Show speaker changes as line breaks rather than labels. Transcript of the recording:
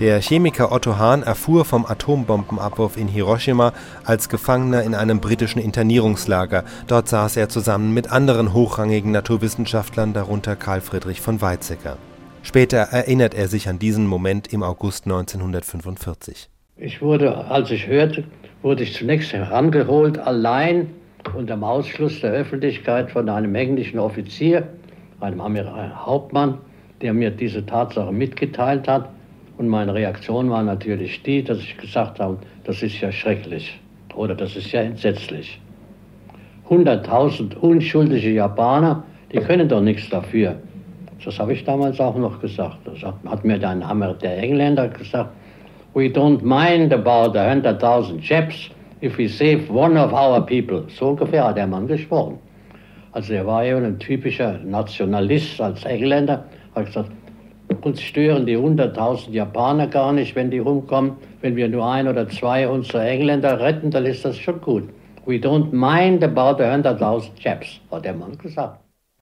Der Chemiker Otto Hahn erfuhr vom Atombombenabwurf in Hiroshima als Gefangener in einem britischen Internierungslager. Dort saß er zusammen mit anderen hochrangigen Naturwissenschaftlern, darunter Karl Friedrich von Weizsäcker. Später erinnert er sich an diesen Moment im August 1945.
Ich wurde, als ich hörte, wurde ich zunächst herangeholt, allein unter Ausschluss der Öffentlichkeit von einem englischen Offizier, einem Hauptmann, der mir diese Tatsache mitgeteilt hat. Und meine Reaktion war natürlich die, dass ich gesagt habe, das ist ja schrecklich oder das ist ja entsetzlich. 100.000 unschuldige Japaner, die können doch nichts dafür. Das habe ich damals auch noch gesagt. Das hat mir dann Hammer der Engländer gesagt. We don't mind about a 100.000 Japs if we save one of our people. So ungefähr hat der Mann gesprochen. Also er war eben ein typischer Nationalist als Engländer. Hat gesagt, uns stören die 100.000 Japaner gar nicht, wenn die rumkommen. Wenn wir nur ein oder zwei unserer Engländer retten, dann ist das schon gut. We don't mind about a 100.000 Japs, hat der Mann gesagt.